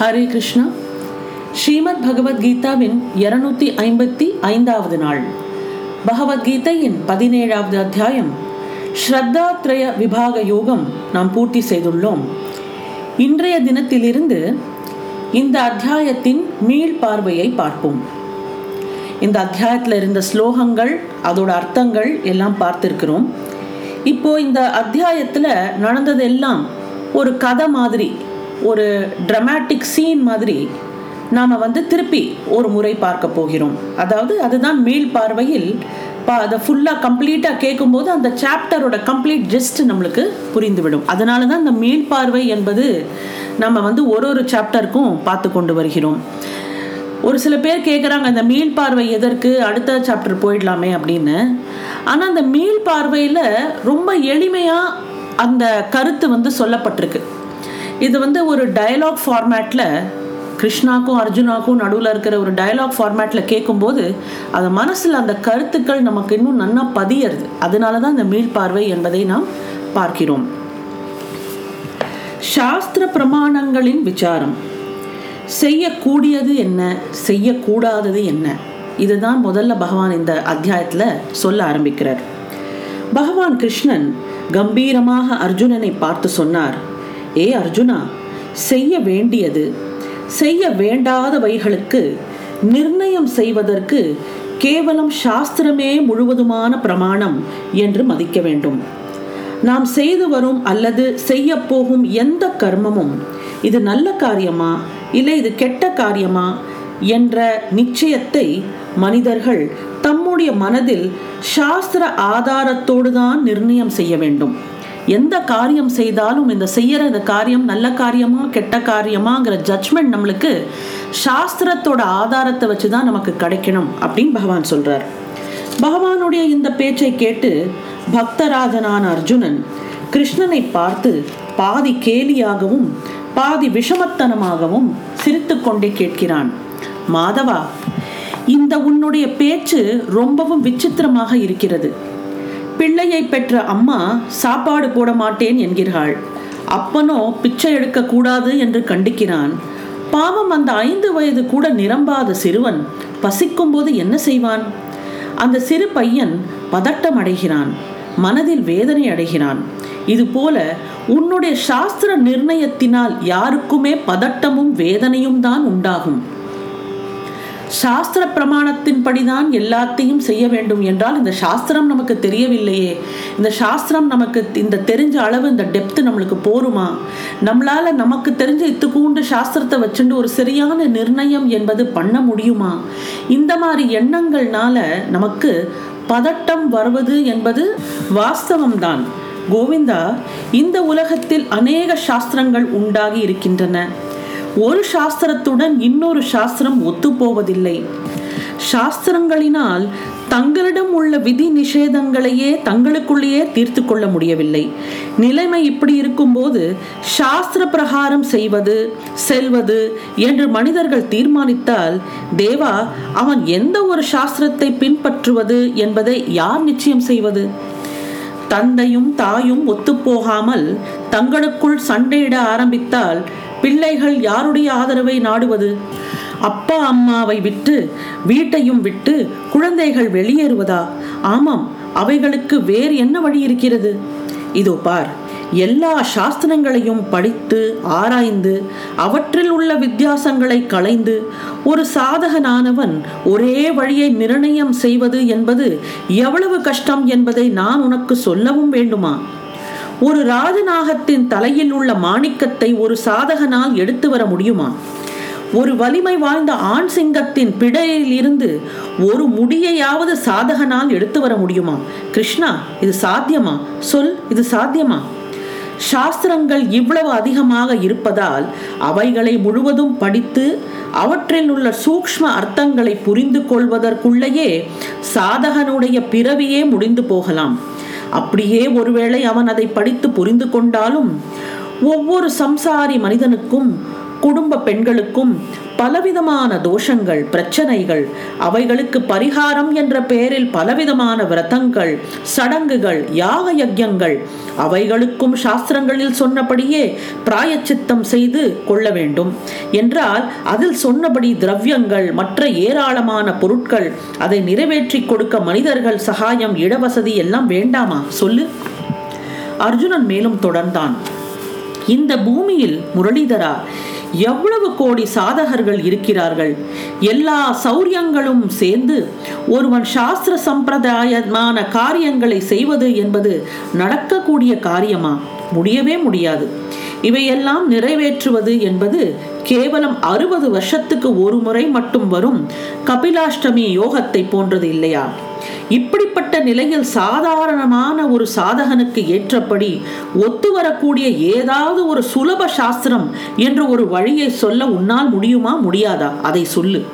ஹரே கிருஷ்ணா. ஸ்ரீமத் பகவத்கீதாவின் இருநூத்தி ஐம்பத்தி ஐந்தாவது நாள். பகவத்கீதையின் பதினேழாவது அத்தியாயம். ஸ்ரத்தாத்ரய விபாக யோகம் நாம் பூர்த்தி செய்துள்ளோம். இன்றைய தினத்திலிருந்து இந்த அத்தியாயத்தின் மீள் பார்வையை பார்ப்போம். இந்த அத்தியாயத்தில் இருந்த ஸ்லோகங்கள் அதோட அர்த்தங்கள் எல்லாம் பார்த்திருக்கிறோம். இப்போ இந்த அத்தியாயத்தில் நடந்ததெல்லாம் ஒரு கதை மாதிரி ஒரு ட்ரமாட்டிக் சீன் மாதிரி நாம் வந்து திருப்பி ஒரு முறை பார்க்க போகிறோம். அதாவது அதுதான் மீள் பார்வையில் பா அதை ஃபுல்லாக கம்ப்ளீட்டாக கேட்கும்போது அந்த சாப்டரோட கம்ப்ளீட் ஜஸ்ட் நம்மளுக்கு புரிந்துவிடும். அதனால தான் இந்த மீள் பார்வை என்பது நம்ம வந்து ஒரு ஒரு சாப்டருக்கும் பார்த்து கொண்டு வருகிறோம். ஒரு சில பேர் கேட்குறாங்க அந்த மீள் பார்வை எதற்கு? அடுத்த சாப்டர் போயிடலாமே அப்படின்னு. ஆனால் அந்த மீள் பார்வையில் ரொம்ப எளிமையாக அந்த கருத்து வந்து சொல்லப்பட்டிருக்கு. இது வந்து ஒரு டயலாக் ஃபார்மேட்டில் கிருஷ்ணாக்கும் அர்ஜுனாக்கும் நடுவில் இருக்கிற ஒரு டயலாக் ஃபார்மேட்டில் கேட்கும்போது அது மனசில் அந்த கருத்துக்கள் நமக்கு இன்னும் நன்னா பதியறது. அதனால தான் இந்த மீள்பார்வை என்பதை நாம் பார்க்கிறோம். சாஸ்திர பிரமாணங்களின் விசாரம். செய்யக்கூடியது என்ன? செய்யக்கூடாதது என்ன? இதுதான் முதல்ல பகவான் இந்த அத்தியாயத்தில் சொல்ல ஆரம்பிக்கிறார். பகவான் கிருஷ்ணன் கம்பீரமாக அர்ஜுனனை பார்த்து சொன்னார். ஏ அர்ஜுனா செய்ய வேண்டியது. செய்ய வேண்டாதவைகளுக்கு நிர்ணயம் செய்வதற்கு கேவலம் சாஸ்திரமே முழுவதுமான பிரமாணம் என்று மதிக்க வேண்டும். நாம் செய்து வரும் அல்லது செய்ய போகும் எந்த கர்மமும் இது நல்ல காரியமா இல்லை இது கெட்ட காரியமா என்ற நிச்சயத்தை மனிதர்கள் தம்முடைய மனதில் சாஸ்திர ஆதாரத்தோடு தான் நிர்ணயம் செய்ய வேண்டும். எந்த காரியம் செய்தாலும் இந்த செய்யற இந்த காரியம் நல்ல காரியமா கெட்ட காரியமாங்கிற ஜட்ஜ்மெண்ட் நம்மளுக்கு சாஸ்திரத்தோட ஆதாரத்தை வச்சு தான் நமக்கு கிடைக்கணும் அப்படின்னு பகவான் சொல்றார். பகவானுடைய இந்த பேச்சை கேட்டு பக்தராஜனான அர்ஜுனன் கிருஷ்ணனை பார்த்து பாதி கேலியாகவும் பாதி விஷமத்தனமாகவும் சிரித்து கொண்டே கேட்கிறான். மாதவா இந்த உன்னுடைய பேச்சு ரொம்பவும் விசித்திரமாக இருக்கிறது. பிள்ளையை பெற்ற அம்மா சாப்பாடு போட மாட்டேன் என்கிறாள். அப்பனோ பிச்சை எடுக்க கூடாது என்று கண்டிக்கிறான். பாவம் அந்த ஐந்து வயது கூட நிரம்பாத சிறுவன் பசிக்கும் போது என்ன செய்வான்? அந்த சிறு பையன் பதட்டம் அடைகிறான் மனதில் வேதனை அடைகிறான். இது போல உன்னுடைய சாஸ்திர நிர்ணயத்தினால் யாருக்குமே பதட்டமும் வேதனையும் தான் உண்டாகும். சாஸ்திர பிரமாணத்தின்படிதான் எல்லாத்தையும் செய்ய வேண்டும் என்றால் இந்த சாஸ்திரம் நமக்கு தெரியவில்லையே. இந்த சாஸ்திரம் நமக்கு இந்த தெரிஞ்ச அளவு இந்த டெப்த் நம்மளுக்கு போருமா? நம்மளால நமக்கு தெரிஞ்ச இத்துக்கூண்டு சாஸ்திரத்தை வச்சுட்டு ஒரு சரியான நிர்ணயம் என்பது பண்ண முடியுமா? இந்த மாதிரி எண்ணங்கள்னால நமக்கு பதட்டம் வருவது என்பது வாஸ்தவம்தான். கோவிந்தா இந்த உலகத்தில் அநேக சாஸ்திரங்கள் உண்டாகி இருக்கின்றன. ஒரு சாஸ்திரத்துடன் இன்னொரு சாஸ்திரம் ஒத்துப்போவதில்லை. சாஸ்திரங்களினால் தங்களிடம் உள்ள விதி நிஷேதங்களையே தங்களுக்குள்ளேயே தீர்த்து கொள்ள முடியவில்லை. நிலைமை இப்படி இருக்கும்போது சாஸ்திர பிரகாரம் செய்வது செல்வது என்று மனிதர்கள் தீர்மானித்தால் தேவா அவன் எந்த ஒரு சாஸ்திரத்தை பின்பற்றுவது என்பதை யார் நிச்சயம் செய்வது? தந்தையும் தாயும் ஒத்துப்போகாமல் தங்களுக்குள் சண்டையிட ஆரம்பித்தால் பிள்ளைகள் யாருடைய ஆதரவை நாடுவது? அப்பா அம்மாவை விட்டு வீட்டையும் விட்டு குழந்தைகள் வெளியேறுவதா? ஆமாம் அவைகளுக்கு வேறு என்ன வழி இருக்கிறது? இதோ பார் எல்லா சாஸ்திரங்களையும் படித்து ஆராய்ந்து அவற்றில் உள்ள வித்தியாசங்களை களைந்து ஒரு சாதகனானவன் ஒரே வழியை நிர்ணயம் செய்வது என்பது எவ்வளவு கஷ்டம் என்பதை நான் உனக்கு சொல்லவும் வேண்டுமா? ஒரு ராஜநாகத்தின் தலையில் உள்ள மாணிக்கத்தை ஒரு சாதகனால் எடுத்து வர முடியுமா? ஒரு வலிமை வாழ்ந்த ஆண் சிங்கத்தின் பிடையில் இருந்து ஒரு முடியையாவது சாதகனால் எடுத்து வர முடியுமா? கிருஷ்ணா இது சாத்தியமா? சொல் இது சாத்தியமா? சாஸ்திரங்கள் இவ்வளவு அதிகமாக இருப்பதால் அவைகளை முழுவதும் படித்து அவற்றில் உள்ள சூக்ஷ்ம அர்த்தங்களை புரிந்து கொள்வதற்குள்ளேயே சாதகனுடைய பிறவியே முடிந்து போகலாம். அப்படியே ஒருவேளை அவன் அதை படித்து புரிந்து கொண்டாலும் ஒவ்வொரு சம்சாரி மனிதனுக்கும் குடும்ப பெண்களுக்கும் பலவிதமான தோஷங்கள் பிரச்சனைகள் அவைகளுக்கு பரிகாரம் என்ற பெயரில் பலவிதமான விரதங்கள் சடங்குகள் யாக யஜ்யங்கள் அவைகளுக்கும் சாஸ்திரங்களில் சொன்னபடியே பிராயச்சித்தம் செய்து கொள்ள வேண்டும். என்றால் அதில் சொன்னபடி திரவியங்கள் மற்ற ஏராளமான பொருட்கள் அதை நிறைவேற்றி கொடுக்க மனிதர்கள் சகாயம் இடவசதி எல்லாம் வேண்டாமா? சொல்லு. அர்ஜுனன் மேலும் தொடர்ந்தான். இந்த பூமியில் முரளிதரா எவ்வளவு கோடி சாதகர்கள் இருக்கிறார்கள்? எல்லா சௌரியங்களும் சேர்ந்து ஒருவன் சாஸ்திர சம்பிரதாயமான காரியங்களை செய்வது என்பது நடக்கக்கூடிய காரியமா? முடியவே முடியாது. இவையெல்லாம் நிறைவேற்றுவது என்பது கேவலம் அறுபது வருஷத்துக்கு ஒரு முறை மட்டும் வரும் கபிலாஷ்டமி யோகத்தை போன்றது இல்லையா? இப்படிப்பட்ட நிலையில் சாதாரணமான ஒரு சாதகனுக்கு ஏற்றபடி ஒத்து வரக்கூடிய ஏதாவது ஒரு சுலப சாஸ்திரம் என்று ஒரு வழியை சொல்ல உன்னால் முடியுமா முடியாதா? அதை சொல்லு.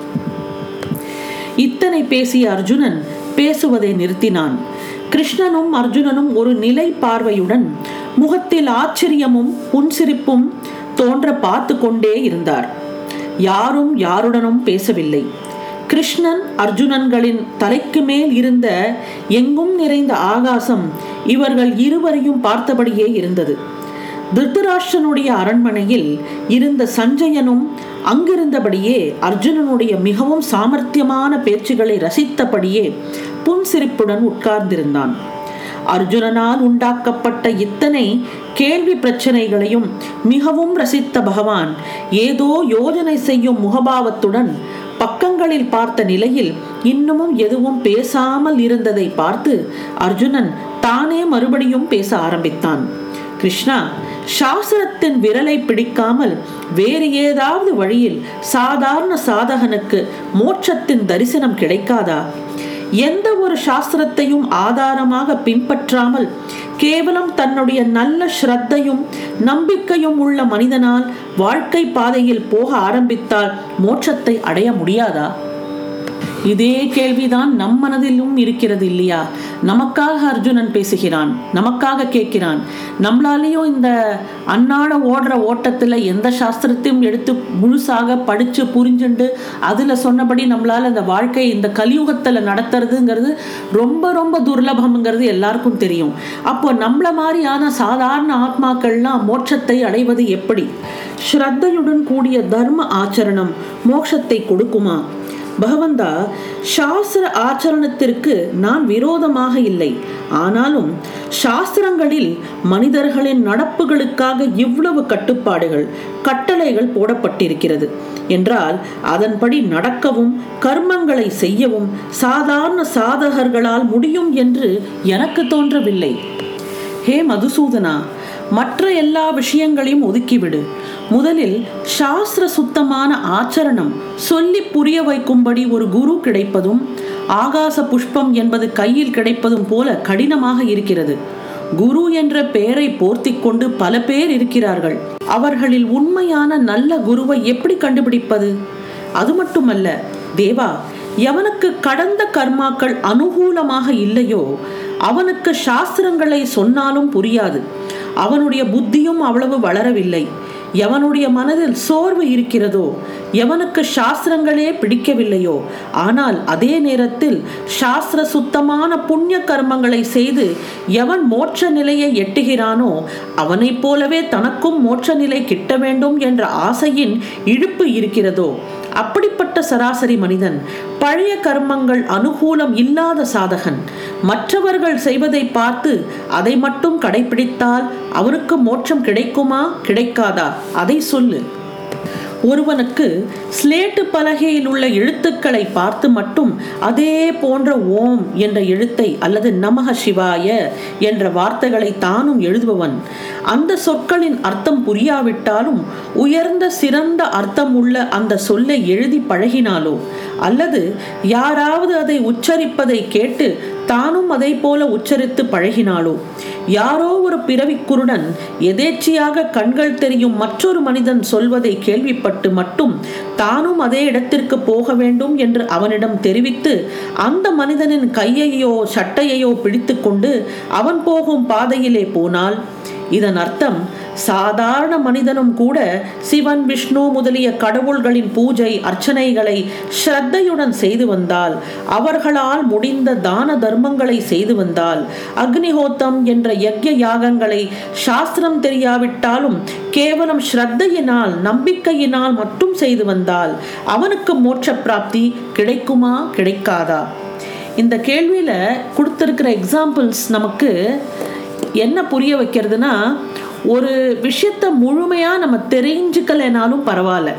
இத்தனை பேசிய அர்ஜுனன் பேசுவதை நிறுத்தினான். கிருஷ்ணனும் அர்ஜுனனும் ஒரு நிலை பார்வையுடன் முகத்தில் ஆச்சரியமும் புன்சிரிப்பும் தோன்ற பார்த்து கொண்டே இருந்தார். யாரும் யாருடனும் பேசவில்லை. கிருஷ்ணன் அர்ஜுனன்களின் தலைக்கு மேல் இருந்த எங்கும் நிறைந்த ஆகாசம் இவர்கள் இருவரையும் பார்த்தபடியே இருந்தது. திருத்தராஷ்டனுடைய அரண்மனையில் இருந்த சஞ்சயனும் அங்கிருந்தபடியே அர்ஜுனனுடைய மிகவும் சாமர்த்தியமான பேச்சுகளை ரசித்தபடியே புன்சிரிப்புடன் உட்கார்ந்திருந்தான். அர்ஜுனனால் உண்டாக்கப்பட்ட இத்தனை கேள்வி பிரச்சனைகளையும் மிகவும் ரசித்த பகவான் ஏதோ யோஜனை செய்யும் முகபாவத்துடன் பக்கங்களில் பார்த்த நிலையில் இன்னமும் எதுவும் பேசாமல் இருந்ததை பார்த்து அர்ஜுனன் தானே மறுபடியும் பேச ஆரம்பித்தான். கிருஷ்ணா சாஸ்திரத்தின் விரலை பிடிக்காமல் வேறு ஏதாவது வழியில் சாதாரண சாதகனுக்கு மோட்சத்தின் தரிசனம் கிடைக்காதா? எந்த ஒரு சாஸ்திரத்தையும் ஆதாரமாக பின்பற்றாமல் கேவலம் தன்னுடைய நல்ல ஸ்ரத்தையும் நம்பிக்கையும் உள்ள மனிதனால் வாழ்க்கை பாதையில் போக ஆரம்பித்தால் மோட்சத்தை அடைய முடியாதா? இதே கேள்விதான் நம் மனதிலும் இருக்கிறது இல்லையா? நமக்காக அர்ஜுனன் பேசுகிறான் நமக்காக கேட்கிறான். நம்மளாலேயும் இந்த அன்னாட ஓடுற ஓட்டத்தில் எந்த சாஸ்திரத்தையும் எடுத்து முழுசாக படித்து புரிஞ்சுண்டு அதில் சொன்னபடி நம்மளால் அந்த வாழ்க்கை இந்த கலியுகத்தில் நடத்துறதுங்கிறது ரொம்ப ரொம்ப துர்லபம்ங்கிறது எல்லாருக்கும் தெரியும். அப்போ நம்மள மாதிரியான சாதாரண ஆத்மாக்கள்லாம் மோட்சத்தை அடைவது எப்படி? ஸ்ரத்தையுடன் கூடிய தர்ம ஆச்சரணம் மோட்சத்தை கொடுக்குமா? பகவந்தா சாஸ்திர ஆச்சரணத்திற்கு நான் விரோதமாக இல்லை. ஆனாலும் சாஸ்திரங்களில் மனிதர்களின் நடப்புகளுக்காக இவ்வளவு கட்டுப்பாடுகள் கட்டளைகள் போடப்பட்டிருக்கிறது. என்றால் அதன்படி நடக்கவும் கர்மங்களை செய்யவும் சாதாரண சாதகர்களால் முடியும் என்று எனக்கு தோன்றவில்லை. ஹே மதுசூதனா மற்ற எல்லா விஷயங்களையும் ஒதுக்கிவிடு. முதலில் சாஸ்திர சுத்தமான ஆச்சரணம் சொல்லி புரிய வைக்கும்படி ஒரு குரு கிடைப்பதும் ஆகாச புஷ்பம் என்பது கையில் கிடைப்பதும் போல கடினமாக இருக்கிறது. குரு என்ற பெயரை போர்த்தி கொண்டு பல பேர் இருக்கிறார்கள். அவர்களில் உண்மையான நல்ல குருவை எப்படி கண்டுபிடிப்பது? அது மட்டுமல்ல தேவா எவனுக்கு கடந்த கர்மாக்கள் அனுகூலமாக இல்லையோ அவனுக்கு சாஸ்திரங்களை சொன்னாலும் புரியாது. அவனுடைய புத்தியும் அவ்வளவு வளரவில்லை. எவனுடைய மனதில் சோர்வு இருக்கிறதோ எவனுக்கு சாஸ்திரங்களே பிடிக்கவில்லையோ ஆனால் அதே நேரத்தில் சாஸ்திர சுத்தமான புண்ணிய கர்மங்களை செய்து எவன் மோட்ச நிலையை எட்டுகிறானோ அவனைப் போலவே தனக்கும் மோட்ச நிலை கிட்ட வேண்டும் என்ற ஆசையின் இழுப்பு இருக்கிறதோ அப்படிப்பட்ட சராசரி மனிதன் பழைய கர்மங்கள் அனுகூலம் இல்லாத சாதகன். மற்றவர்கள் செய்வதை பார்த்து அதை மட்டும் கடைபிடித்தால் அவனுக்கு மோட்சம் கிடைக்குமா? கிடைக்காதா? அதை சொல்லு. ஒருவனுக்கு ஸ்லேட்டு பலகையில் உள்ள எழுத்துக்களை பார்த்து மட்டும் அதே போன்ற ஓம் என்ற எழுத்தை அல்லது நமக சிவாய என்ற வார்த்தைகளை தானும் எழுதுபவன். அந்த சொற்களின் அர்த்தம் புரியாவிட்டாலும் உயர்ந்த சிறந்த அர்த்தம் உள்ள அந்த சொல்லை எழுதி பழகினாலோ அல்லது யாராவது அதை உச்சரிப்பதை கேட்டு தானும் அதை போல உச்சரித்து பழகினாளோ? யாரோ ஒரு பிறவி குருடன் எதேச்சியாக கண்கள் தெரியும் மற்றொரு மனிதன் சொல்வதை கேள்விப்பட்டு மட்டும் தானும் அதே இடத்திற்கு போக வேண்டும் என்று அவனிடம் தெரிவித்து அந்த மனிதனின் கையையோ சட்டையையோ பிடித்து கொண்டு அவன் போகும் பாதையிலே போனால் இதன் அர்த்தம் சாதாரண மனிதனும் கூட சிவன் விஷ்ணு முதலிய கடவுள்களின் பூஜை அர்ச்சனைகளை ஸ்ரத்தையுடன் செய்து வந்தால் அவர்களால் முடிந்த தான தர்மங்களை செய்து வந்தால் அக்னிஹோத்தம் என்ற யக்ய யாகங்களை சாஸ்திரம் தெரியாவிட்டாலும் கேவலம் ஸ்ரத்தையினால் நம்பிக்கையினால் மட்டும் செய்து வந்தால் அவனுக்கு மோட்ச பிராப்தி கிடைக்குமா கிடைக்காதா? இந்த கேள்வியில் கொடுத்துருக்கிற எக்ஸாம்பிள்ஸ் நமக்கு என்ன புரிய வைக்கிறதுனா ஒரு விஷயத்த முழுமையாக நம்ம தெரிஞ்சுக்கலைனாலும் பரவாயில்ல.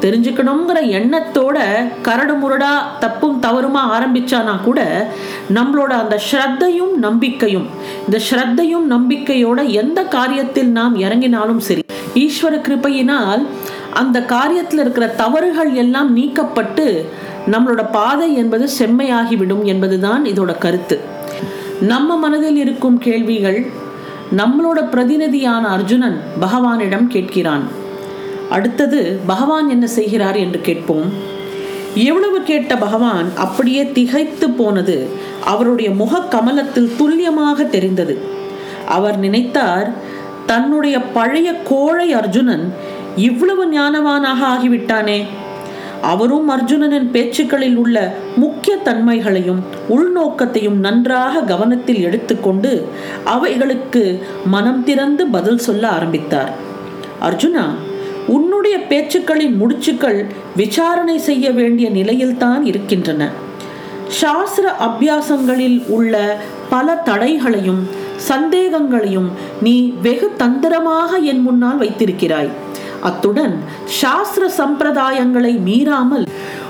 தெரிஞ்சுக்கணுங்கிற எண்ணத்தோட கரடு முரடா தப்பும் தவறுமா ஆரம்பிச்சானா கூட நம்மளோட அந்த ஸ்ரத்தையும் நம்பிக்கையும் இந்த ஸ்ரத்தையும் நம்பிக்கையோட எந்த காரியத்தில் நாம் இறங்கினாலும் சரி ஈஸ்வர கிருப்பையினால் அந்த காரியத்தில் இருக்கிற தவறுகள் எல்லாம் நீக்கப்பட்டு நம்மளோட பாதை என்பது செம்மையாகிவிடும் என்பதுதான் இதோட கருத்து. நம்ம மனதில் இருக்கும் கேள்விகள் நம்மளோட பிரதிநிதியான அர்ஜுனன் பகவானிடம் கேட்கிறான். அடுத்தது பகவான் என்ன செய்கிறார் என்று கேட்போம். எவ்வளவு கேட்ட பகவான் அப்படியே திகைத்து போனது அவருடைய முக கமலத்தில் துல்லியமாக தெரிந்தது. அவர் நினைத்தார் தன்னுடைய பழைய கோழை அர்ஜுனன் இவ்வளவு ஞானவானாக ஆகிவிட்டானே. அவரும் அர்ஜுனனின் பேச்சுக்களில் உள்ள முக்கிய தன்மைகளையும் உள்நோக்கத்தையும் நன்றாக கவனத்தில் எடுத்துக்கொண்டு அவைகளுக்கு மனம் திறந்து பதில் சொல்ல ஆரம்பித்தார். அர்ஜுனா உன்னுடைய பேச்சுக்களின் முடிச்சுக்கள் விசாரணை செய்ய வேண்டிய நிலையில்தான் இருக்கின்றன. சாஸ்திர அபியாசங்களில் உள்ள பல தடைகளையும் சந்தேகங்களையும் நீ வெகு தந்திரமாக என் முன்னால் வைத்திருக்கிறாய். அத்துடன் சாஸ்திர சம்பிரதாயங்களை மீறாமல்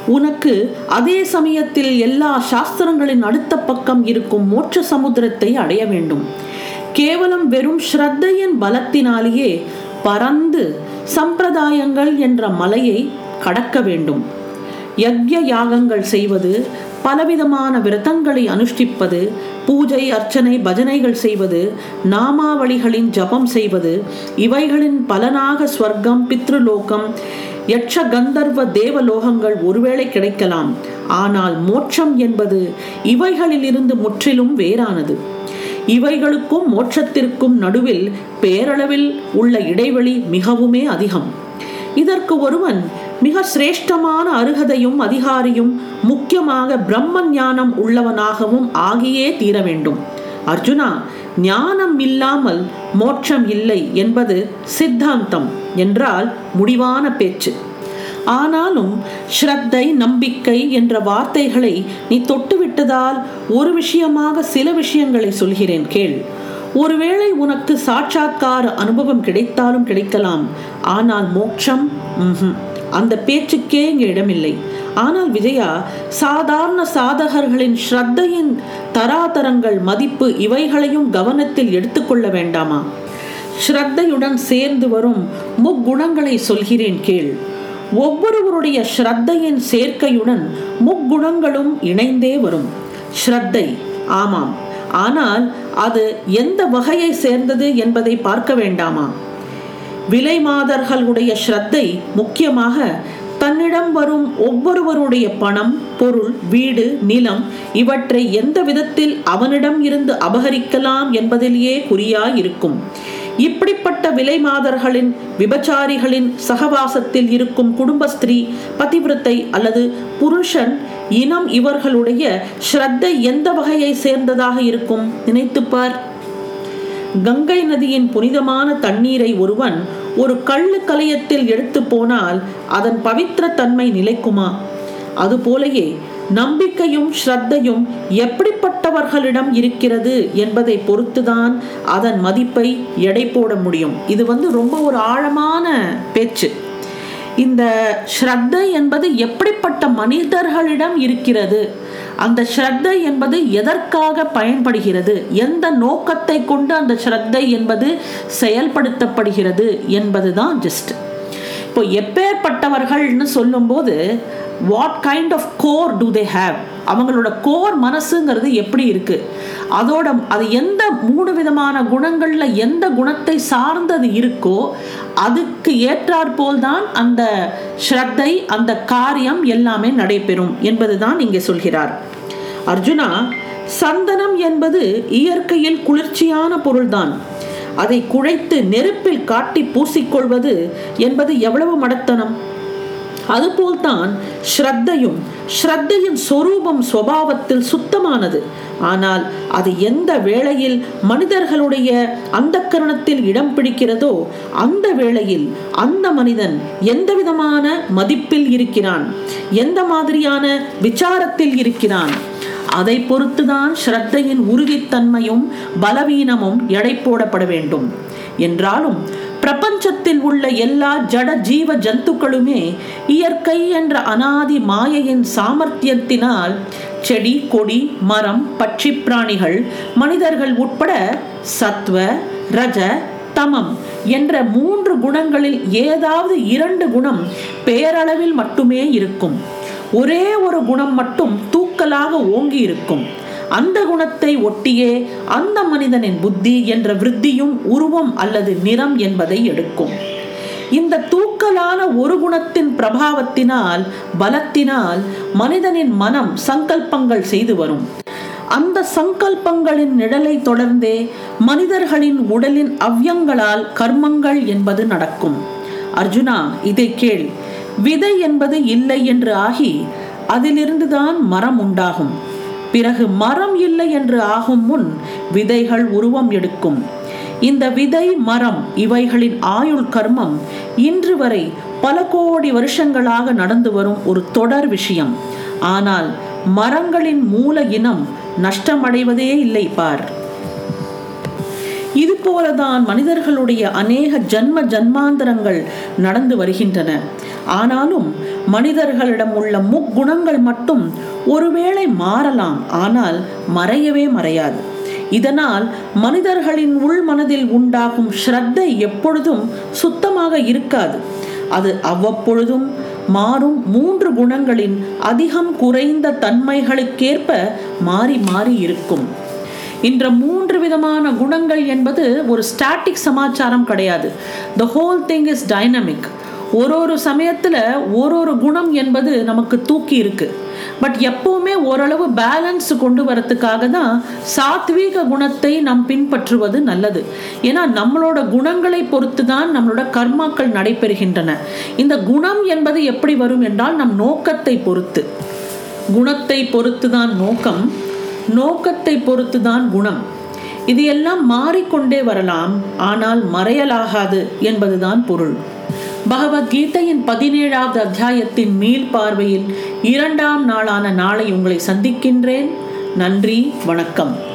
உனக்கு அதே சமயத்தில் எல்லா சாஸ்திரங்களின் அடுத்த பக்கம் இருக்கும் மோட்ச சமுத்திரத்தை அடைய வேண்டும். கேவலம் வெறும் ஸ்ரத்தையின் பலத்தினாலேயே பறந்து சம்பிரதாயங்கள் என்ற மலையை கடக்க வேண்டும். யக்ய யாகங்கள் செய்வது பலவிதமான விரதங்களை அனுஷ்டிப்பது பூஜை அர்ச்சனை பஜனைகள் செய்வது நாமாவளிகளின் ஜபம் செய்வது இவைகளின் பலனாக ஸ்வர்க்கம் பித்ருலோகம் யட்ச கந்தர்வ தேவலோகங்கள் ஒருவேளை கிடைக்கலாம். ஆனால் மோட்சம் என்பது இவைகளிலிருந்து முற்றிலும் வேறானது. இவைகளுக்கும் மோட்சத்திற்கும் நடுவில் பேரளவில் உள்ள இடைவெளி மிகவுமே அதிகம். இதற்கு ஒருவன் மிக சிரேஷ்டமான அருகதையும் அதிகாரியும் முக்கியமாக பிரம்ம ஞானம் உள்ளவனாகவும் ஆகியே தீர வேண்டும். அர்ஜுனா ஞானம் இல்லாமல் மோட்சம் இல்லை என்பது சித்தாந்தம் என்றால் முடிவான பேச்சு. ஆனாலும் ஸ்ரத்தை நம்பிக்கை என்ற வார்த்தைகளை நீ தொட்டுவிட்டதால் ஒரு விஷயமாக சில விஷயங்களை சொல்கிறேன் கேள். ஒருவேளை உனக்கு சாட்சாத்கார அனுபவம் கிடைத்தாலும் கிடைக்கலாம். ஆனால் மோட்சம் அந்த பேச்சுக்கே இங்கே இடமில்லை. ஆனால் விஜயா சாதாரண சாதகர்களின் ஸ்ரத்தையின் தராதரங்கள் மதிப்பு இவைகளையும் கவனத்தில் எடுத்துக்கொள்ள வேண்டாமா? ஸ்ரத்தையுடன் சேர்ந்து வரும் முக்குணங்களை சொல்கிறேன் கேள். ஒவ்வொருவருடைய ஸ்ரத்தையின் சேர்க்கையுடன் முக்குணங்களும் இணைந்தே வரும். ஸ்ரத்தை ஆமாம். ஆனால் அது எந்த வகையை சேர்ந்தது என்பதை பார்க்க வேண்டாமா? விலை மாதர்களுடைய ஸ்ரத்தை முக்கியமாக தன்னிடம் வரும் ஒவ்வொருவருடைய பணம் பொருள் வீடு நிலம் இவற்றை எந்த விதத்தில் அவனிடம் இருந்து அபகரிக்கலாம் என்பதிலேயே குறியாய் இருக்கும் இப்படிப்பட்ட விலை மாதர்களின் விபச்சாரிகளின் சகவாசத்தில் இருக்கும் குடும்பஸ்திரீ பதிவிரத்தை அல்லது புருஷன் இனம் இவர்களுடைய ஸ்ரத்தை எந்த வகையை சேர்ந்ததாக இருக்கும்? நினைத்துப்பார். கங்கை நதியின் புனிதமான தண்ணீரை ஒருவன் ஒரு கள்ளு கலையத்தில் எடுத்து போனால் அதன் பவித்திர தன்மை நிலைக்குமா? அதுபோலயே நம்பிக்கையும் ஸ்ரத்தையும் எப்படிப்பட்டவர்களிடம் இருக்கிறது என்பதை பொறுத்துதான் அதன் மதிப்பை எடை போட முடியும். இது வந்து ரொம்ப ஒரு ஆழமான பேச்சு. இந்த ஸ்ரத்தை என்பது எப்படிப்பட்ட மனிதர்களிடம் இருக்கிறது? அந்த ஸ்ரத்தை என்பது எதற்காக பயன்படுகிறது? எந்த நோக்கத்தை கொண்டு அந்த ஸ்ரத்தை என்பது செயல்படுத்தப்படுகிறது என்பது தான் ஜஸ்ட் இப்போ எப்பேற்பட்டவர்கள்னு சொல்லும்போது what kind of core do they have அவங்களோட கோர் மனசுங்கிறது எப்படி இருக்கு? அதோட அது எந்த மூணு விதமான குணங்களில் எந்த குணத்தை சார்ந்தது இருக்கோ அதுக்கு ஏற்றாற்போல் தான் அந்த ஸ்ரத்தை அந்த காரியம் எல்லாமே நடைபெறும் என்பதுதான் இங்கே சொல்கிறார். அர்ஜுனா சந்தனம் என்பது இயற்கையில் குளிர்ச்சியான பொருள்தான். அதை குழைத்து நெருப்பில் காட்டி பூசிக்கொள்வது என்பது எவ்வளவு மடத்தனம்? அதுபோல்தான் ஸ்ரத்தையும் ஸ்ரத்தையின் சொரூபம் சுவாவத்தில் சுத்தமானது. ஆனால் அது எந்த வேளையில் மனிதர்களுடைய அந்த கரணத்தில் இடம் பிடிக்கிறதோ அந்த வேளையில் அந்த மனிதன் எந்த விதமான மதிப்பில் இருக்கிறான்? எந்த மாதிரியான விசாரத்தில் இருக்கிறான்? அதை பொறுத்துதான் ஸ்ரத்தையின் உறுதித்தன்மையும் பலவீனமும் எடை போடப்பட வேண்டும். என்றாலும் பிரபஞ்சத்தில் உள்ள எல்லா ஜட ஜீவ ஜந்துக்களுமே இயற்கை என்ற அனாதி மாயையின் சாமர்த்தியத்தினால் செடி கொடி மரம் பட்சி பிராணிகள் மனிதர்கள் உட்பட சத்வ ரஜ தமம் என்ற மூன்று குணங்களில் ஏதாவது இரண்டு குணம் பேரளவில் மட்டுமே இருக்கும். ஒரே ஒரு குணம் மட்டும் பூக்களாக ஓங்கி இருக்கும் அந்த குணத்தை ஒட்டியே அந்த மனிதனின் புத்தி என்ற விருத்தியும் உருவம் அல்லது நிறம் என்பதை எடுக்கும். இந்த தூக்கலான ஒரு குணத்தின் பிரபாவத்தினால் பலத்தினால் மனிதனின் மனம் சங்கல்பங்கள் செய்து வரும். அந்த சங்கல்பங்களின் நிழலை தொடர்ந்தே மனிதர்களின் உடலின் அவ்யங்களால் கர்மங்கள் என்பது நடக்கும். அர்ஜுனா இதை கேள். விதை என்பது இல்லை என்று ஆகி அதிலிருந்துதான் மரம் உண்டாகும். பிறகு மரம் இல்லை என்று ஆகும் முன் விதைகள் உருவம் எடுக்கும். இந்த விதை மரம் இவைகளின் ஆயுள் கர்மம் இன்று வரை பல கோடி வருஷங்களாக நடந்து வரும் ஒரு தொடர் விஷயம். ஆனால் மரங்களின் மூல இனம் நஷ்டமடைவதே இல்லை பார். இது போலதான் மனிதர்களுடைய அநேக ஜன்ம ஜன்மாந்தரங்கள் நடந்து வருகின்றன. ஆனாலும் மனிதர்களிடம் உள்ள முக்குணங்கள் மட்டும் ஒருவேளை மாறலாம் ஆனால் மறையவே மறையாது. இதனால் மனிதர்களின் உள் மனதில் உண்டாகும் ஸ்ரத்தை எப்பொழுதும் சுத்தமாக இருக்காது. அது அவ்வப்பொழுதும் மாறும் மூன்று குணங்களின் அதிகம் குறைந்த தன்மைகளுக்கேற்ப மாறி மாறி இருக்கும். இந்த மூன்று விதமான குணங்கள் என்பது ஒரு ஸ்டாட்டிக் சமாச்சாரம் கிடையாது. The whole thing is dynamic ஒரு ஒரு சமயத்தில் ஒரு ஒரு குணம் என்பது நமக்கு தூக்கி இருக்கு. பட் எப்போவுமே ஓரளவு பேலன்ஸ் கொண்டு வரத்துக்காக தான் சாத்வீக குணத்தை நாம் பின்பற்றுவது நல்லது. ஏன்னா நம்மளோட குணங்களை பொறுத்து தான் நம்மளோட கர்மாக்கள் நடைபெறுகின்றன. இந்த குணம் என்பது எப்படி வரும் என்றால் நம் நோக்கத்தை பொறுத்து. குணத்தை பொறுத்து தான் நோக்கம். நோக்கத்தை பொறுத்து தான் குணம். இது எல்லாம் மாறிக்கொண்டே வரலாம் ஆனால் மறையலாகாது என்பதுதான் பொருள். பகவத்கீதையின் பதினேழாவது அத்தியாயத்தின் மீள் பார்வையில் இரண்டாம் நாளான நாளை உங்களை சந்திக்கின்றேன். நன்றி வணக்கம்.